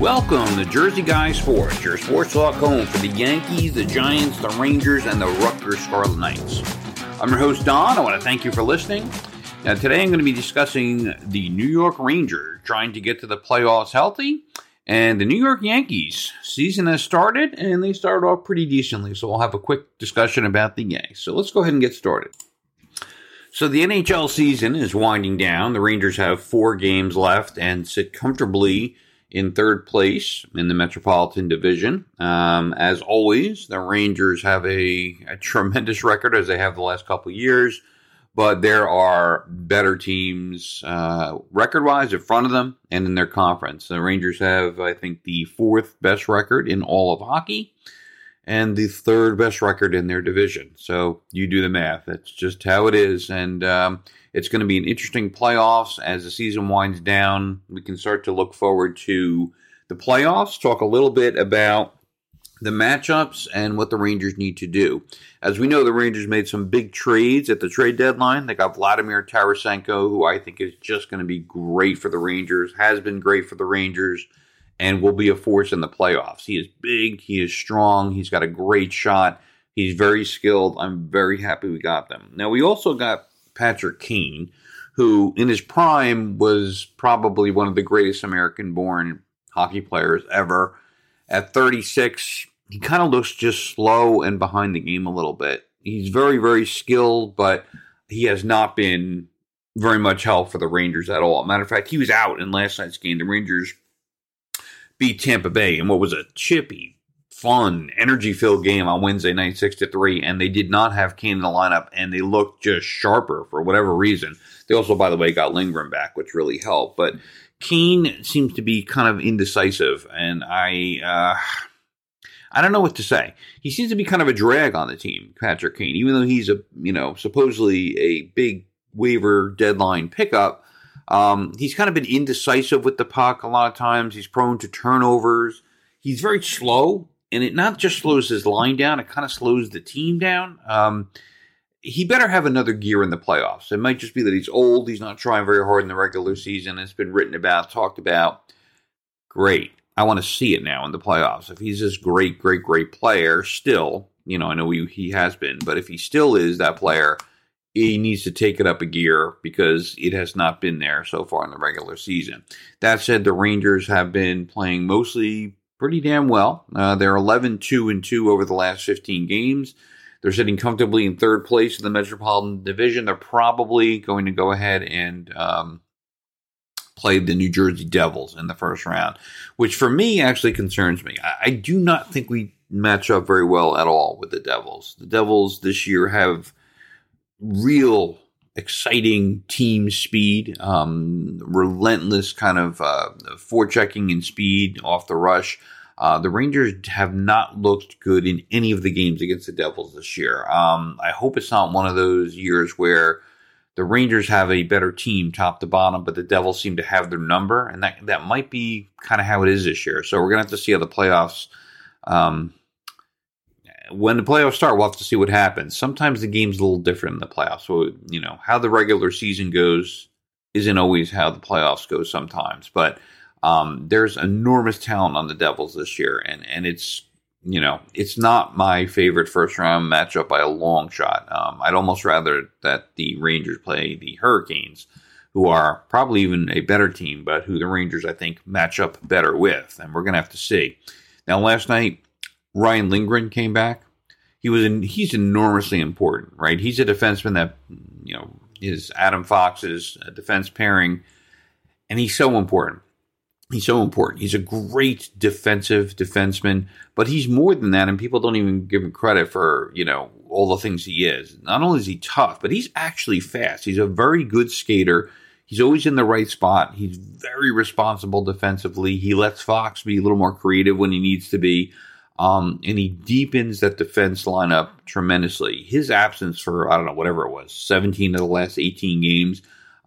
Welcome to Jersey Guy Sports, your sports talk home for the Yankees, the Giants, the Rangers, and the Rutgers Scarlet Knights. I'm your host, Don. I want to thank you for listening. Now, today I'm going to be discussing the New York Rangers trying to get to the playoffs healthy, and the New York Yankees season has started, and they started off pretty decently. So we'll have a quick discussion about the Yankees. So let's go ahead and get started. So the NHL season is winding down. The Rangers have four games left and sit comfortably in third place in the Metropolitan Division. Um, as always, the Rangers have a, a, tremendous record as they have the last couple years, but there are better teams uh, record wise in front of them and in their conference. The Rangers have, I think, the fourth best record in all of hockey and the third best record in their division. So you do the math. That's just how it is. And um, it's going to be an interesting playoffs as the season winds down. We can start to look forward to the playoffs, talk a little bit about the matchups and what the Rangers need to do. As we know, the Rangers made some big trades at the trade deadline. They got Vladimir Tarasenko, who I think is just going to be great for the Rangers, has been great for the Rangers and will be a force in the playoffs. He is big, he is strong, he's got a great shot, he's very skilled. I'm very happy we got them. Now, we also got Patrick Kane, who in his prime was probably one of the greatest American born hockey players ever. At 36, he kind of looks just slow and behind the game a little bit. He's very, very skilled, but he has not been very much help for the Rangers at all. Matter of fact, he was out in last night's game. The Rangers beat Tampa Bay in what was a chippy, fun, energy filled game on Wednesday night, six to three, and they did not have Kane in the lineup, and they looked just sharper for whatever reason. They also, by the way, got Lindgren back, which really helped. But Kane seems to be kind of indecisive, and I. Uh, I don't know what to say. He seems to be kind of a drag on the team, Patrick Kane, even though he's a you know supposedly a big waiver deadline pickup. Um, he's kind of been indecisive with the puck a lot of times. He's prone to turnovers. He's very slow, and it not just slows his line down, it kind of slows the team down. Um, he better have another gear in the playoffs. It might just be that he's old, he's not trying very hard in the regular season. It's been written about, talked about. Great. I want to see it now in the playoffs. If he's this great, great, great player still, you know, I know he, he has been, but if he still is that player, he needs to take it up a gear because it has not been there so far in the regular season. That said, the Rangers have been playing mostly pretty damn well. Uh, they're 11 2 and 2 over the last 15 games. They're sitting comfortably in third place in the Metropolitan Division. They're probably going to go ahead and um, play the New Jersey Devils in the first round, which for me actually concerns me. I, I do not think we match up very well at all with the Devils. The Devils this year have real exciting team speed, um, relentless kind of uh, forechecking and speed off the rush. Uh, the Rangers have not looked good in any of the games against the Devils this year. Um, I hope it's not one of those years where the Rangers have a better team top to bottom, but the Devils seem to have their number, and that that might be kind of how it is this year. So we're gonna have to see how the playoffs um, when the playoffs start, we'll have to see what happens. Sometimes the game's a little different in the playoffs. So, you know, how the regular season goes isn't always how the playoffs go sometimes. But um, there's enormous talent on the Devils this year, and, and it's, you know, it's not my favorite first round matchup by a long shot. Um, I'd almost rather that the Rangers play the Hurricanes, who are probably even a better team, but who the Rangers, I think, match up better with. And we're going to have to see. Now, last night, Ryan Lindgren came back. He was in, he's enormously important, right? He's a defenseman that you know is Adam Fox's uh, defense pairing, and he's so important. He's so important. He's a great defensive defenseman, but he's more than that, and people don't even give him credit for you know all the things he is. Not only is he tough, but he's actually fast. He's a very good skater. He's always in the right spot. He's very responsible defensively. He lets Fox be a little more creative when he needs to be. Um, and he deepens that defense lineup tremendously. His absence for, I don't know, whatever it was, 17 of the last 18 games,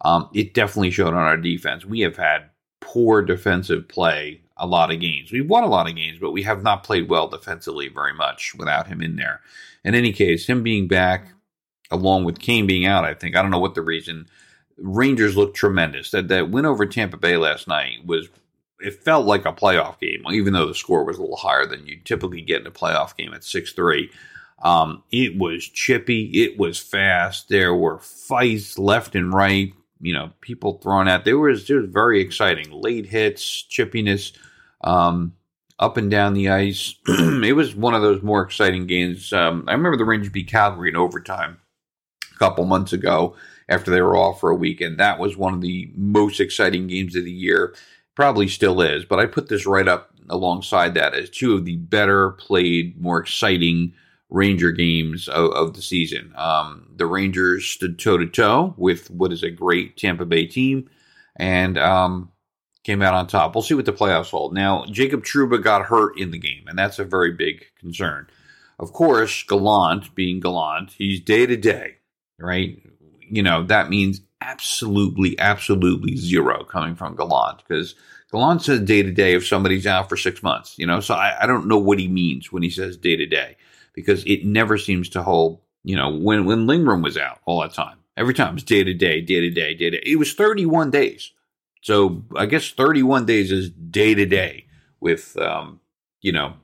um, it definitely showed on our defense. We have had poor defensive play a lot of games. We've won a lot of games, but we have not played well defensively very much without him in there. In any case, him being back, along with Kane being out, I think, I don't know what the reason. Rangers looked tremendous. That that win over Tampa Bay last night was it felt like a playoff game, even though the score was a little higher than you typically get in a playoff game at six three. Um, it was chippy. It was fast. There were fights left and right. You know, people throwing at. There was just very exciting late hits, chippiness, um, up and down the ice. it was one of those more exciting games. Um, I remember the Rangers beat Calgary in overtime a couple months ago after they were off for a week, and that was one of the most exciting games of the year. Probably still is, but I put this right up alongside that as two of the better played, more exciting Ranger games of, of the season. Um, the Rangers stood toe to toe with what is a great Tampa Bay team and um, came out on top. We'll see what the playoffs hold. Now, Jacob Trouba got hurt in the game, and that's a very big concern. Of course, Gallant being Gallant, he's day to day, right? You know, that means absolutely, absolutely zero coming from Gallant because Gallant says day to day if somebody's out for six months, you know, so I, I don't know what he means when he says day to day because it never seems to hold. You know, when when Lindgren was out all that time, every time it's day to day, day to day, day to. Day. It was 31 days, so I guess 31 days is day to day with um, you know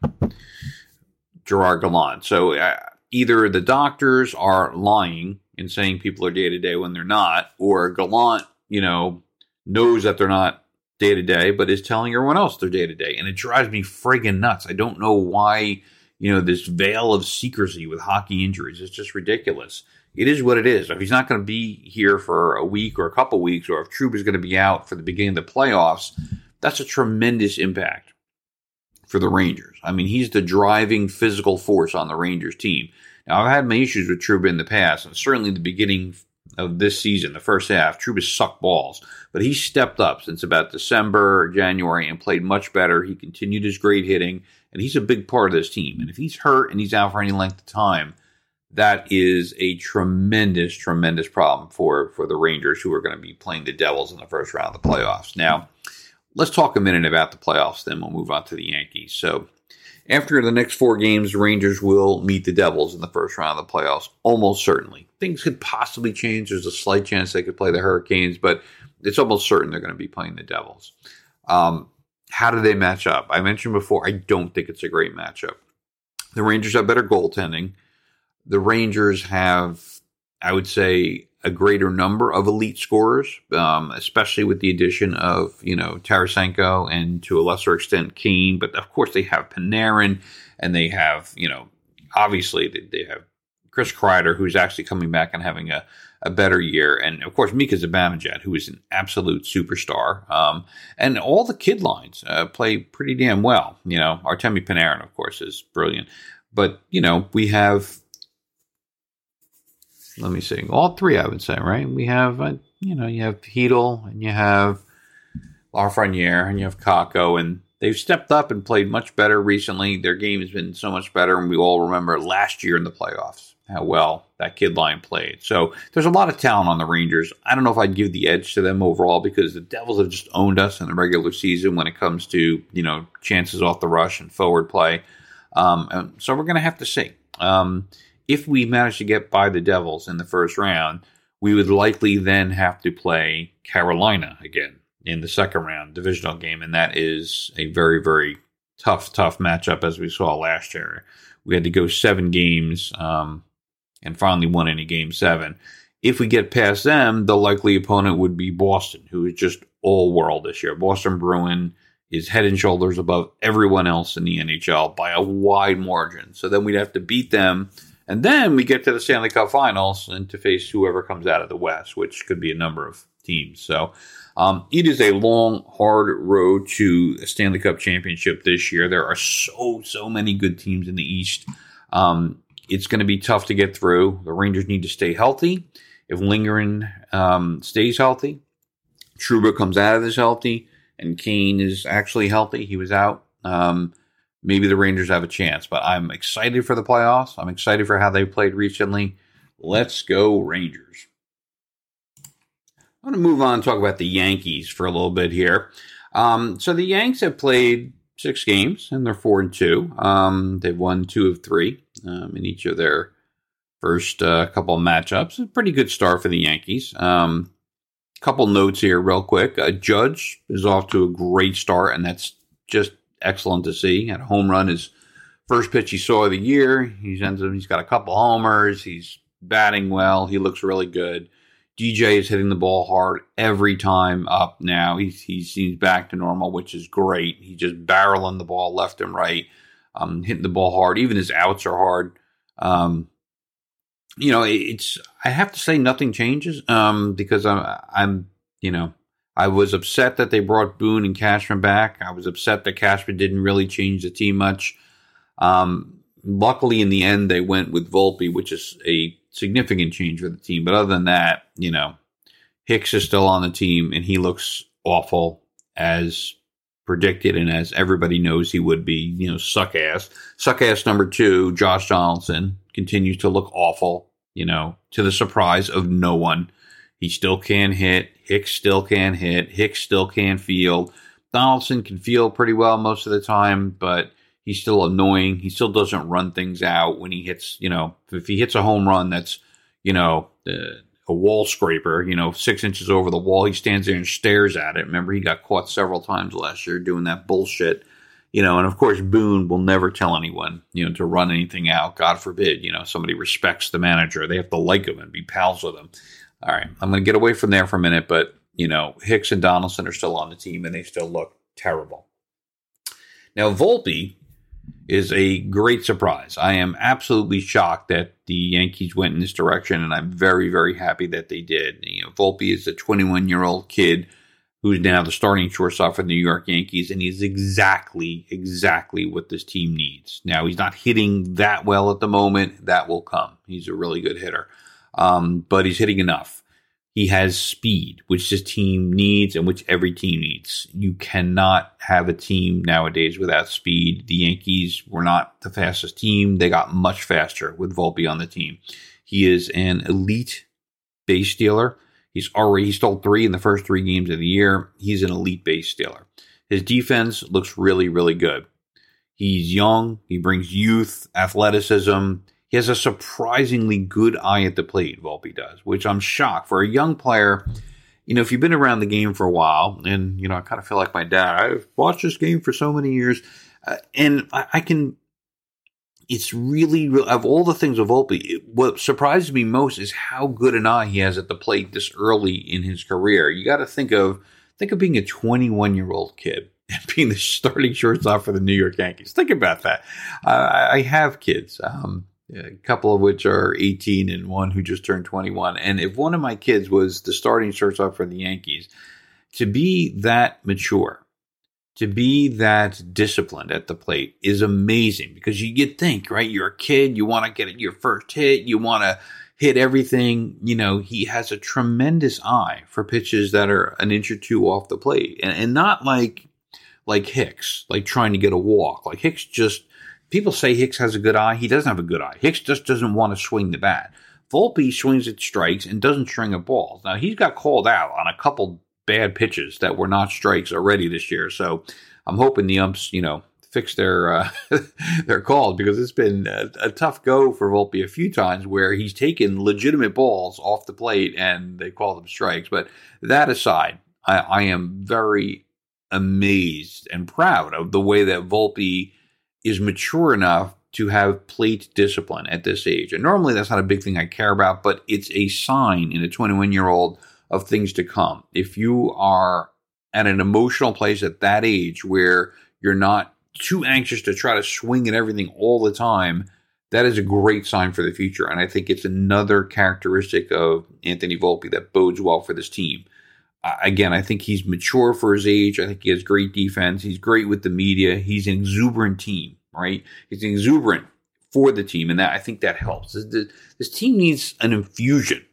Gerard Gallant. So uh, either the doctors are lying and saying people are day to day when they're not, or Gallant, you know, knows that they're not day to day, but is telling everyone else they're day to day, and it drives me friggin' nuts. I don't know why you know, this veil of secrecy with hockey injuries. is just ridiculous. It is what it is. If he's not going to be here for a week or a couple weeks, or if Trouba is going to be out for the beginning of the playoffs, that's a tremendous impact for the Rangers. I mean, he's the driving physical force on the Rangers team. I've had my issues with Trouba in the past, and certainly the beginning of this season, the first half, Trouba sucked balls, but he stepped up since about December, January, and played much better. He continued his great hitting and he's a big part of this team. And if he's hurt and he's out for any length of time, that is a tremendous, tremendous problem for for the Rangers, who are going to be playing the Devils in the first round of the playoffs. Now, let's talk a minute about the playoffs. Then we'll move on to the Yankees. So. After the next four games, the Rangers will meet the Devils in the first round of the playoffs, almost certainly. Things could possibly change. There's a slight chance they could play the Hurricanes, but it's almost certain they're going to be playing the Devils. Um, how do they match up? I mentioned before, I don't think it's a great matchup. The Rangers have better goaltending. The Rangers have, I would say, a greater number of elite scorers, um, especially with the addition of, you know, Tarasenko and to a lesser extent Kane. But of course, they have Panarin and they have, you know, obviously they have Chris Kreider, who's actually coming back and having a, a better year. And of course, Mika Zibanejad, who is an absolute superstar. Um, and all the kid lines uh, play pretty damn well. You know, Artemi Panarin, of course, is brilliant. But, you know, we have, let me see, all three, I would say, right? We have, uh, you know, you have Chytil and you have Lafreniere and you have Kakko and they've stepped up and played much better recently. Their game has been so much better, and we all remember last year in the playoffs how well that kid line played. So there's a lot of talent on the Rangers. I don't know if I'd give the edge to them overall because the Devils have just owned us in the regular season when it comes to you know chances off the rush and forward play. Um, and so we're going to have to see. Um, if we manage to get by the Devils in the first round, we would likely then have to play Carolina again in the second round divisional game, and that is a very very tough tough matchup as we saw last year. We had to go seven games. Um, and finally won in a game seven. If we get past them, the likely opponent would be Boston, who is just all world this year. Boston Bruin is head and shoulders above everyone else in the NHL by a wide margin. So then we'd have to beat them. And then we get to the Stanley Cup finals and to face whoever comes out of the West, which could be a number of teams. So um, it is a long, hard road to a Stanley Cup championship this year. There are so, so many good teams in the East. Um, it's going to be tough to get through. The Rangers need to stay healthy. If Lindgren um, stays healthy, Trouba comes out of this healthy, and Kane is actually healthy. He was out. Um, maybe the Rangers have a chance, but I'm excited for the playoffs. I'm excited for how they played recently. Let's go, Rangers. I'm going to move on and talk about the Yankees for a little bit here. Um, so the Yanks have played six games, and they're four and two. Um, they've won two of three um, in each of their first uh, couple of matchups. A pretty good start for the Yankees. Um, couple notes here, real quick. Uh, Judge is off to a great start, and that's just excellent to see. Had a home run his first pitch he saw of the year. He's ends up, he's got a couple homers. He's batting well. He looks really good. DJ is hitting the ball hard every time up now. He's he seems back to normal, which is great. He's just barreling the ball left and right, um, hitting the ball hard. Even his outs are hard. Um, you know, it's I have to say nothing changes um, because I'm I'm you know I was upset that they brought Boone and Cashman back. I was upset that Cashman didn't really change the team much. Um, luckily, in the end, they went with Volpe, which is a significant change for the team. But other than that, you know, Hicks is still on the team, and he looks awful as predicted and as everybody knows he would be. You know, suck ass. Suck ass number two, Josh Donaldson, continues to look awful. You know, to the surprise of no one. He still can hit. Hicks still can hit. Hicks still can field. Donaldson can field pretty well most of the time, but he's still annoying. He still doesn't run things out when he hits, you know, if he hits a home run that's, you know, uh, a wall scraper, you know, six inches over the wall, he stands there and stares at it. Remember, he got caught several times last year doing that bullshit, you know, and of course, Boone will never tell anyone, you know, to run anything out. God forbid, you know, somebody respects the manager. They have to like him and be pals with him. All right, I'm going to get away from there for a minute, but, you know, Hicks and Donaldson are still on the team and they still look terrible. Now, Volpe is a great surprise. I am absolutely shocked that the Yankees went in this direction, and I'm very, very happy that they did. You know, Volpe is a 21 year old kid who's now the starting shortstop for the New York Yankees, and he's exactly, exactly what this team needs. Now, he's not hitting that well at the moment. That will come. He's a really good hitter, um, but he's hitting enough. He has speed, which this team needs and which every team needs. You cannot have a team nowadays without speed. The Yankees were not the fastest team. They got much faster with Volpe on the team. He is an elite base stealer. He's already he stole three in the first three games of the year. He's an elite base stealer. His defense looks really, really good. He's young. He brings youth, athleticism. He has a surprisingly good eye at the plate, Volpe does, which I'm shocked for a young player. You know, if you've been around the game for a while, and you know, I kind of feel like my dad. I've watched this game for so many years, uh, and I, I, can. It's really of all the things of Volpe. What surprises me most is how good an eye he has at the plate this early in his career. You got to think of think of being a 21 year old kid and being the starting shortstop for the New York Yankees. Think about that. Uh, I have kids. Um, a couple of which are 18 and one who just turned 21. And if one of my kids was the starting shortstop for the Yankees, to be that mature, to be that disciplined at the plate is amazing because you get think, right? You're a kid, you want to get your first hit, you want to hit everything. You know, he has a tremendous eye for pitches that are an inch or two off the plate and, and not like like Hicks, like trying to get a walk. Like Hicks just people say Hicks has a good eye. He doesn't have a good eye. Hicks just doesn't want to swing the bat. Volpe swings at strikes and doesn't string at balls. Now he's got called out on a couple bad pitches that were not strikes already this year. So I'm hoping the umps, you know, fix their uh, their calls because it's been a, a, tough go for Volpe a few times where he's taken legitimate balls off the plate and they call them strikes. But that aside, I, I am very amazed and proud of the way that Volpe is mature enough to have plate discipline at this age. And normally that's not a big thing I care about, but it's a sign in a 21 year old of things to come. If you are at an emotional place at that age where you're not too anxious to try to swing at everything all the time, that is a great sign for the future. And I think it's another characteristic of Anthony Volpe that bodes well for this team. Again, I think he's mature for his age. I think he has great defense. He's great with the media. He's an exuberant team, right? He's exuberant for the team, and that I think that helps. This, this team needs an infusion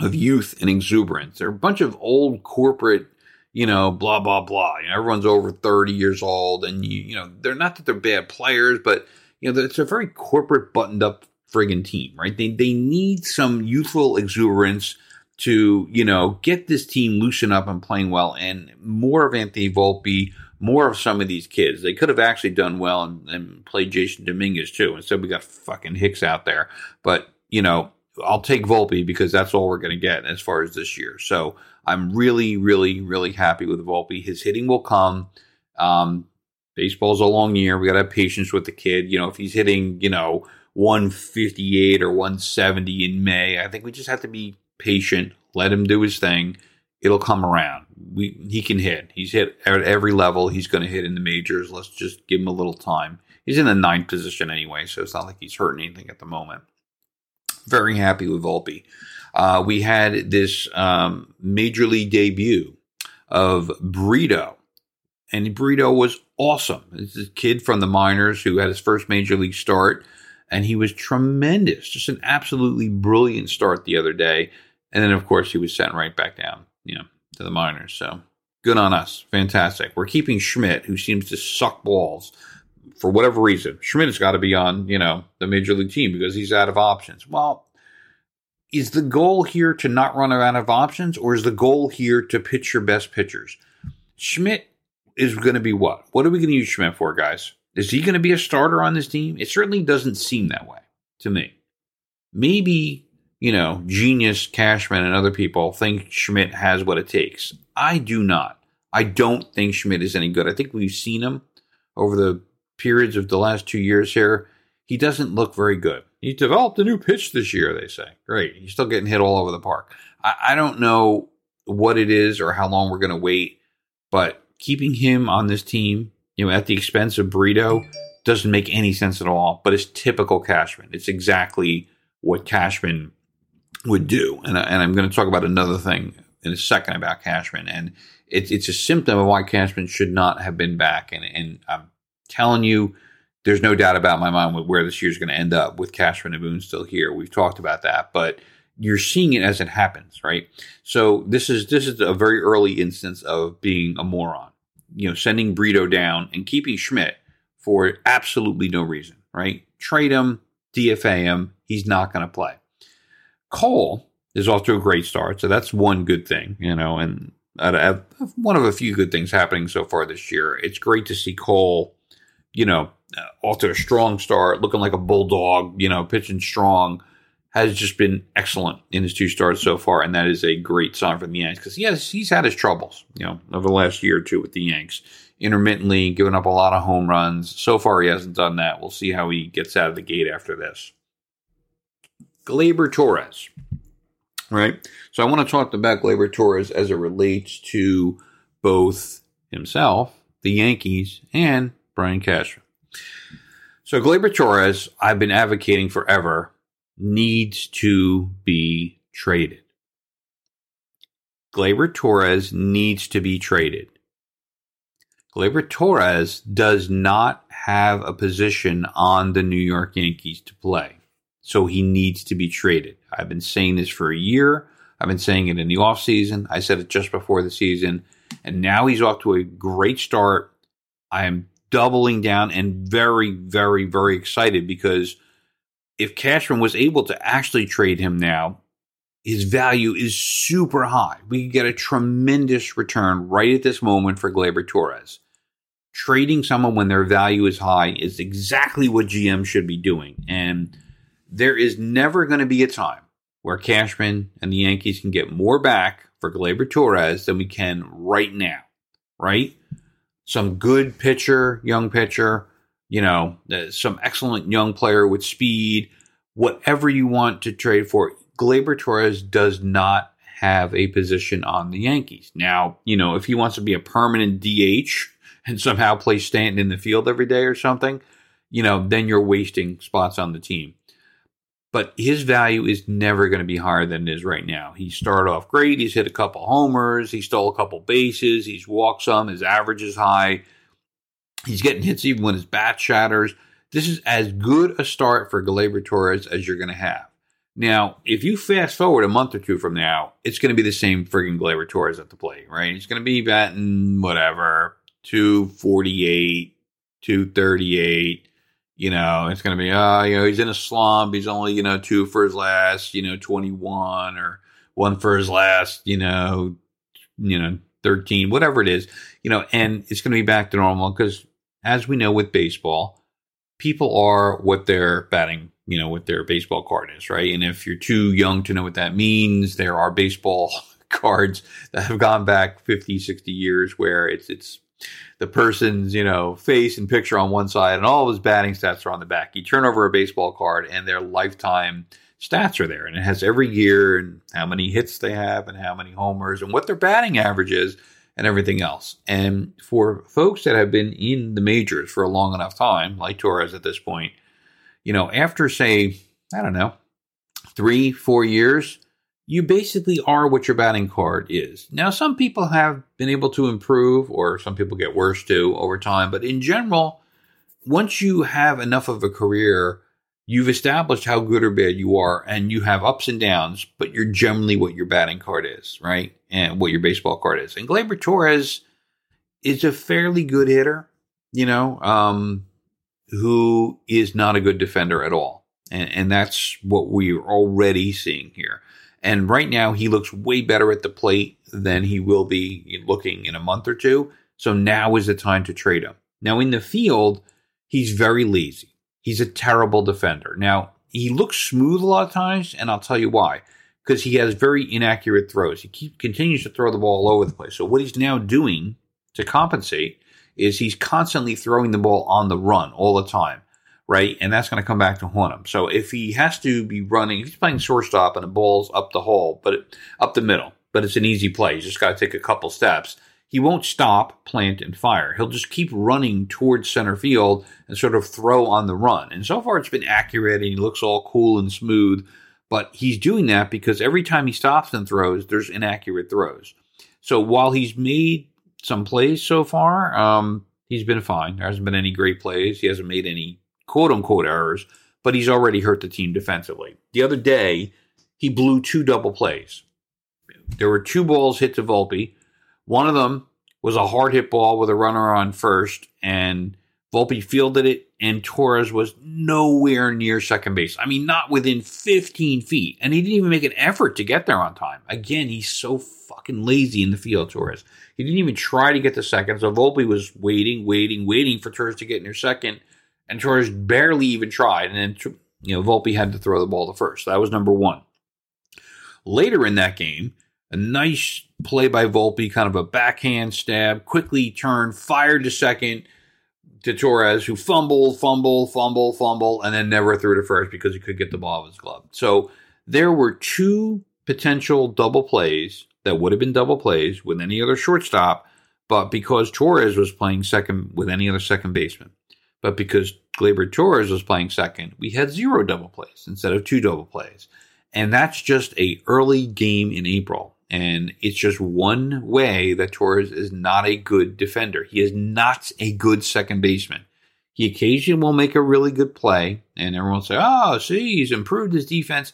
of youth and exuberance. They're a bunch of old corporate, you know, blah blah blah. You know, everyone's over thirty years old, and you, you know, they're not that they're bad players, but you know, it's a very corporate, buttoned up friggin' team, right? They they need some youthful exuberance to, you know, get this team loosen up and playing well and more of Anthony Volpe, more of some of these kids. They could have actually done well and, and played Jasson Dominguez too. Instead, we got fucking Hicks out there. But, you know, I'll take Volpe because that's all we're going to get as far as this year. So I'm really, really, really happy with Volpe. His hitting will come. Um, baseball's a long year. We got to have patience with the kid. You know, if he's hitting, you know, 158 or 170 in May, I think we just have to be patient, let him do his thing. It'll come around. We he can hit. He's hit at every level. He's going to hit in the majors. Let's just give him a little time. He's in the ninth position anyway, so it's not like he's hurting anything at the moment. Very happy with Volpe. Uh, we had this um, major league debut of Brito, and Brito was awesome. This is a kid from the minors who had his first major league start, and he was tremendous. Just an absolutely brilliant start the other day. And then, of course, he was sent right back down, you know, to the minors. So good on us. Fantastic. We're keeping Schmidt, who seems to suck balls for whatever reason. Schmidt has got to be on, you know, the major league team because he's out of options. Well, is the goal here to not run out of options, or is the goal here to pitch your best pitchers? Schmidt is going to be what? What are we going to use Schmidt for, guys? Is he going to be a starter on this team? It certainly doesn't seem that way to me. Maybe you know, genius Cashman and other people think Schmidt has what it takes. I do not. I don't think Schmidt is any good. I think we've seen him over the periods of the last two years here. He doesn't look very good. He developed a new pitch this year, they say. Great. He's still getting hit all over the park. I, I don't know what it is or how long we're going to wait, but keeping him on this team, you know, at the expense of Brito doesn't make any sense at all. But it's typical Cashman. It's exactly what Cashman would do. And, and I'm going to talk about another thing in a second about Cashman. And it's it's a symptom of why Cashman should not have been back. And, and I'm telling you, there's no doubt about my mind where this year's going to end up with Cashman and Boone still here. We've talked about that, but you're seeing it as it happens, right? So this is this is a very early instance of being a moron. You know, sending Brito down and keeping Schmidt for absolutely no reason, right? Trade him, DFA him. He's not going to play. Cole is off to a great start, so that's one good thing, you know, and one of a few good things happening so far this year. It's great to see Cole, you know, uh, off to a strong start, looking like a bulldog, you know, pitching strong. Has just been excellent in his two starts so far, and that is a great sign for the Yanks because yes, he's had his troubles, you know, over the last year or two with the Yanks, intermittently giving up a lot of home runs. So far, he hasn't done that. We'll see how he gets out of the gate after this. Gleyber Torres. Right? So I want to talk about Gleyber Torres as it relates to both himself, the Yankees, and Brian Cashman. So Gleyber Torres, I've been advocating forever, needs to be traded. Gleyber Torres needs to be traded. Gleyber Torres does not have a position on the New York Yankees to play. So he needs to be traded. I've been saying this for a year. I've been saying it in the offseason. I said it just before the season. And now he's off to a great start. I am doubling down and very, very, very excited because if Cashman was able to actually trade him now, his value is super high. We could get a tremendous return right at this moment for Gleyber Torres. Trading someone when their value is high is exactly what GM should be doing. And there is never going to be a time where Cashman and the Yankees can get more back for Gleyber Torres than we can right now, right? Some good pitcher, young pitcher, you know, uh, some excellent young player with speed, whatever you want to trade for. Gleyber Torres does not have a position on the Yankees. Now, you know, if he wants to be a permanent DH and somehow play Stanton in the field every day or something, you know, then you're wasting spots on the team but his value is never going to be higher than it is right now. He started off great. He's hit a couple homers. He stole a couple bases. He's walked some. His average is high. He's getting hits even when his bat shatters. This is as good a start for Gleyber Torres as you're going to have. Now, if you fast forward a month or two from now, it's going to be the same frigging Gleyber Torres at the plate, right? He's going to be batting whatever, 248, 238 you know, it's going to be, uh, you know, he's in a slump. He's only, you know, two for his last, you know, 21 or one for his last, you know, you know, 13, whatever it is, you know, and it's going to be back to normal because as we know with baseball, people are what their batting you know, what their baseball card is, right? And if you're too young to know what that means, there are baseball cards that have gone back 50, 60 years where it's it's the person's, you know, face and picture on one side and all of his batting stats are on the back. You turn over a baseball card and their lifetime stats are there and it has every year and how many hits they have and how many homers and what their batting average is and everything else. And for folks that have been in the majors for a long enough time, like Torres at this point, you know, after say, I don't know, three, four years, you basically are what your batting card is. Now, some people have been able to improve, or some people get worse too over time, but in general, once you have enough of a career, you've established how good or bad you are, and you have ups and downs, but you're generally what your batting card is, right? And what your baseball card is. And Gleyber Torres is a fairly good hitter, you know. Um, who is not a good defender at all. And, and that's what we're already seeing here. And right now, he looks way better at the plate than he will be looking in a month or two. So now is the time to trade him. Now, in the field, he's very lazy. He's a terrible defender. Now, he looks smooth a lot of times, and I'll tell you why. Because he has very inaccurate throws. He keep, continues to throw the ball all over the place. So, what he's now doing to compensate is he's constantly throwing the ball on the run all the time, right? And that's going to come back to haunt him. So if he has to be running, if he's playing shortstop and the ball's up the hole, but it, up the middle, but it's an easy play. He's just got to take a couple steps. He won't stop, plant, and fire. He'll just keep running towards center field and sort of throw on the run. And so far, it's been accurate and he looks all cool and smooth. But he's doing that because every time he stops and throws, there's inaccurate throws. So while he's made some plays so far. Um, he's been fine. There hasn't been any great plays. He hasn't made any quote unquote errors, but he's already hurt the team defensively. The other day, he blew two double plays. There were two balls hit to Volpe. One of them was a hard hit ball with a runner on first, and Volpe fielded it, and Torres was nowhere near second base. I mean, not within 15 feet. And he didn't even make an effort to get there on time. Again, he's so fucking lazy in the field, Torres. He didn't even try to get to second. So Volpe was waiting, waiting, waiting for Torres to get near second. And Torres barely even tried. And then, you know, Volpe had to throw the ball to first. That was number one. Later in that game, a nice play by Volpe, kind of a backhand stab, quickly turned, fired to second to Torres, who fumbled, fumbled, fumbled, fumbled, and then never threw to first because he could get the ball of his glove. So there were two potential double plays that would have been double plays with any other shortstop, but because Torres was playing second with any other second baseman, but because Gleyber Torres was playing second, we had zero double plays instead of two double plays. And that's just a early game in April. And it's just one way that Torres is not a good defender. He is not a good second baseman. He occasionally will make a really good play, and everyone will say, Oh, see, he's improved his defense.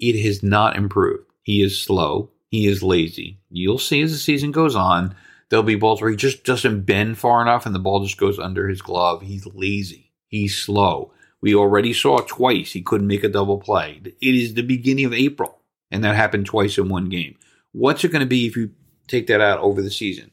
It has not improved. He is slow. He is lazy. You'll see as the season goes on, there'll be balls where he just doesn't bend far enough and the ball just goes under his glove. He's lazy. He's slow. We already saw twice he couldn't make a double play. It is the beginning of April, and that happened twice in one game. What's it going to be if you take that out over the season?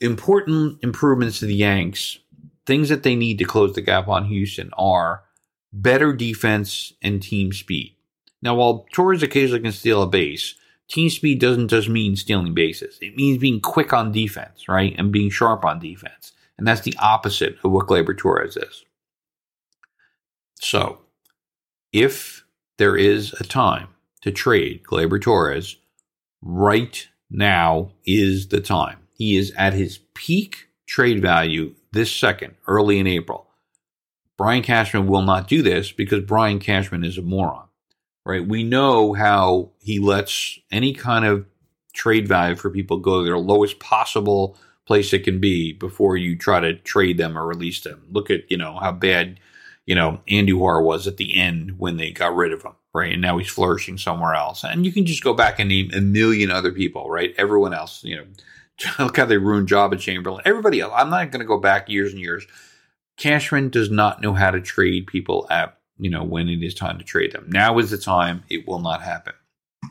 Important improvements to the Yanks, things that they need to close the gap on Houston are better defense and team speed. Now, while Torres occasionally can steal a base, team speed doesn't just mean stealing bases. It means being quick on defense, right? And being sharp on defense. And that's the opposite of what Gleyber Torres is. So, if there is a time to trade Gleyber Torres, right now is the time. He is at his peak trade value this second, early in April. Brian Cashman will not do this because Brian Cashman is a moron right? We know how he lets any kind of trade value for people go to their lowest possible place it can be before you try to trade them or release them. Look at, you know, how bad, you know, Andujar was at the end when they got rid of him, right? And now he's flourishing somewhere else. And you can just go back and name a million other people, right? Everyone else, you know, look how they ruined Joba Chamberlain. Everybody else. I'm not going to go back years and years. Cashman does not know how to trade people at you know, when it is time to trade them. Now is the time. It will not happen. A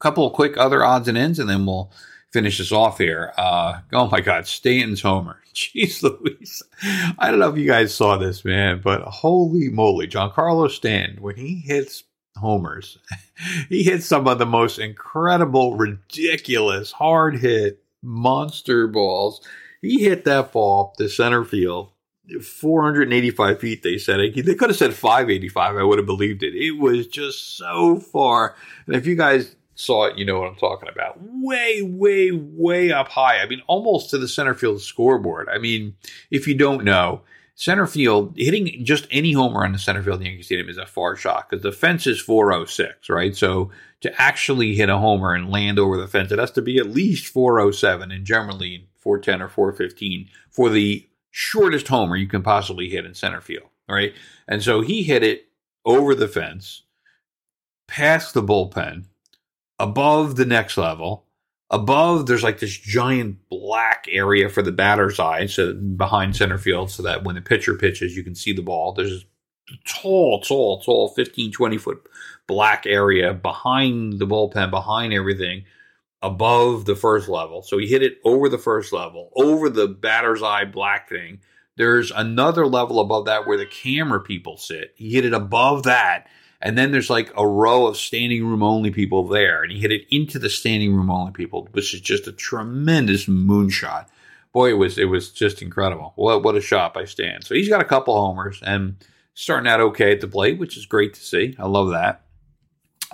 couple of quick other odds and ends, and then we'll finish this off here. Uh, oh my God, Stanton's homer. Jeez Louise. I don't know if you guys saw this, man, but holy moly, Giancarlo Stanton, when he hits homers, he hits some of the most incredible, ridiculous, hard hit monster balls. He hit that ball up the center field 485 feet, they said. They could have said 585. I would have believed it. It was just so far. And if you guys saw it, you know what I'm talking about. Way, way, way up high. I mean, almost to the center field scoreboard. I mean, if you don't know, center field hitting just any homer on the center field in Yankee Stadium is a far shot because the fence is 406, right? So to actually hit a homer and land over the fence, it has to be at least 407 and generally 410 or 415 for the shortest homer you can possibly hit in center field, right? And so he hit it over the fence, past the bullpen above the next level. Above, there's like this giant black area for the batter's eye, so behind center field, so that when the pitcher pitches, you can see the ball. There's a tall, tall, tall, 15, 20 foot black area behind the bullpen, behind everything, above the first level. So he hit it over the first level, over the batter's eye black thing. There's another level above that where the camera people sit. He hit it above that and then there's like a row of standing room only people there, and he hit it into the standing room only people, which is just a tremendous moonshot. Boy, it was it was just incredible. What what a shot by Stan. So he's got a couple homers and starting out okay at the plate, which is great to see. I love that.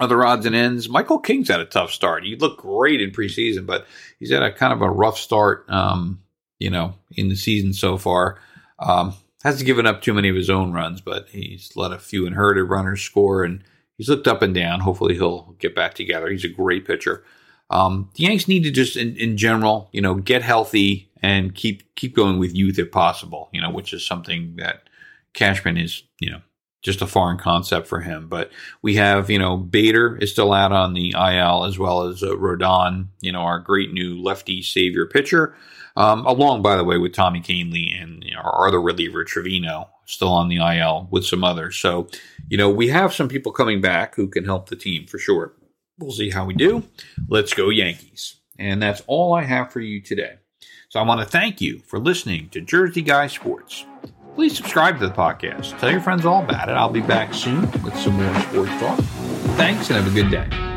Other odds and ends. Michael King's had a tough start. He looked great in preseason, but he's had a kind of a rough start. Um, you know, in the season so far. Um, hasn't given up too many of his own runs, but he's let a few inherited runners score, and he's looked up and down. Hopefully, he'll get back together. He's a great pitcher. Um, the Yanks need to just, in, in general, you know, get healthy and keep keep going with youth if possible. You know, which is something that Cashman is, you know, just a foreign concept for him. But we have, you know, Bader is still out on the IL as well as uh, Rodon, you know, our great new lefty savior pitcher. Um, along, by the way, with Tommy Kahnle and you know, our other reliever Trivino still on the IL with some others. So, you know, we have some people coming back who can help the team for sure. We'll see how we do. Let's go Yankees. And that's all I have for you today. So I want to thank you for listening to Jersey Guy Sports. Please subscribe to the podcast. Tell your friends all about it. I'll be back soon with some more sports talk. Thanks and have a good day.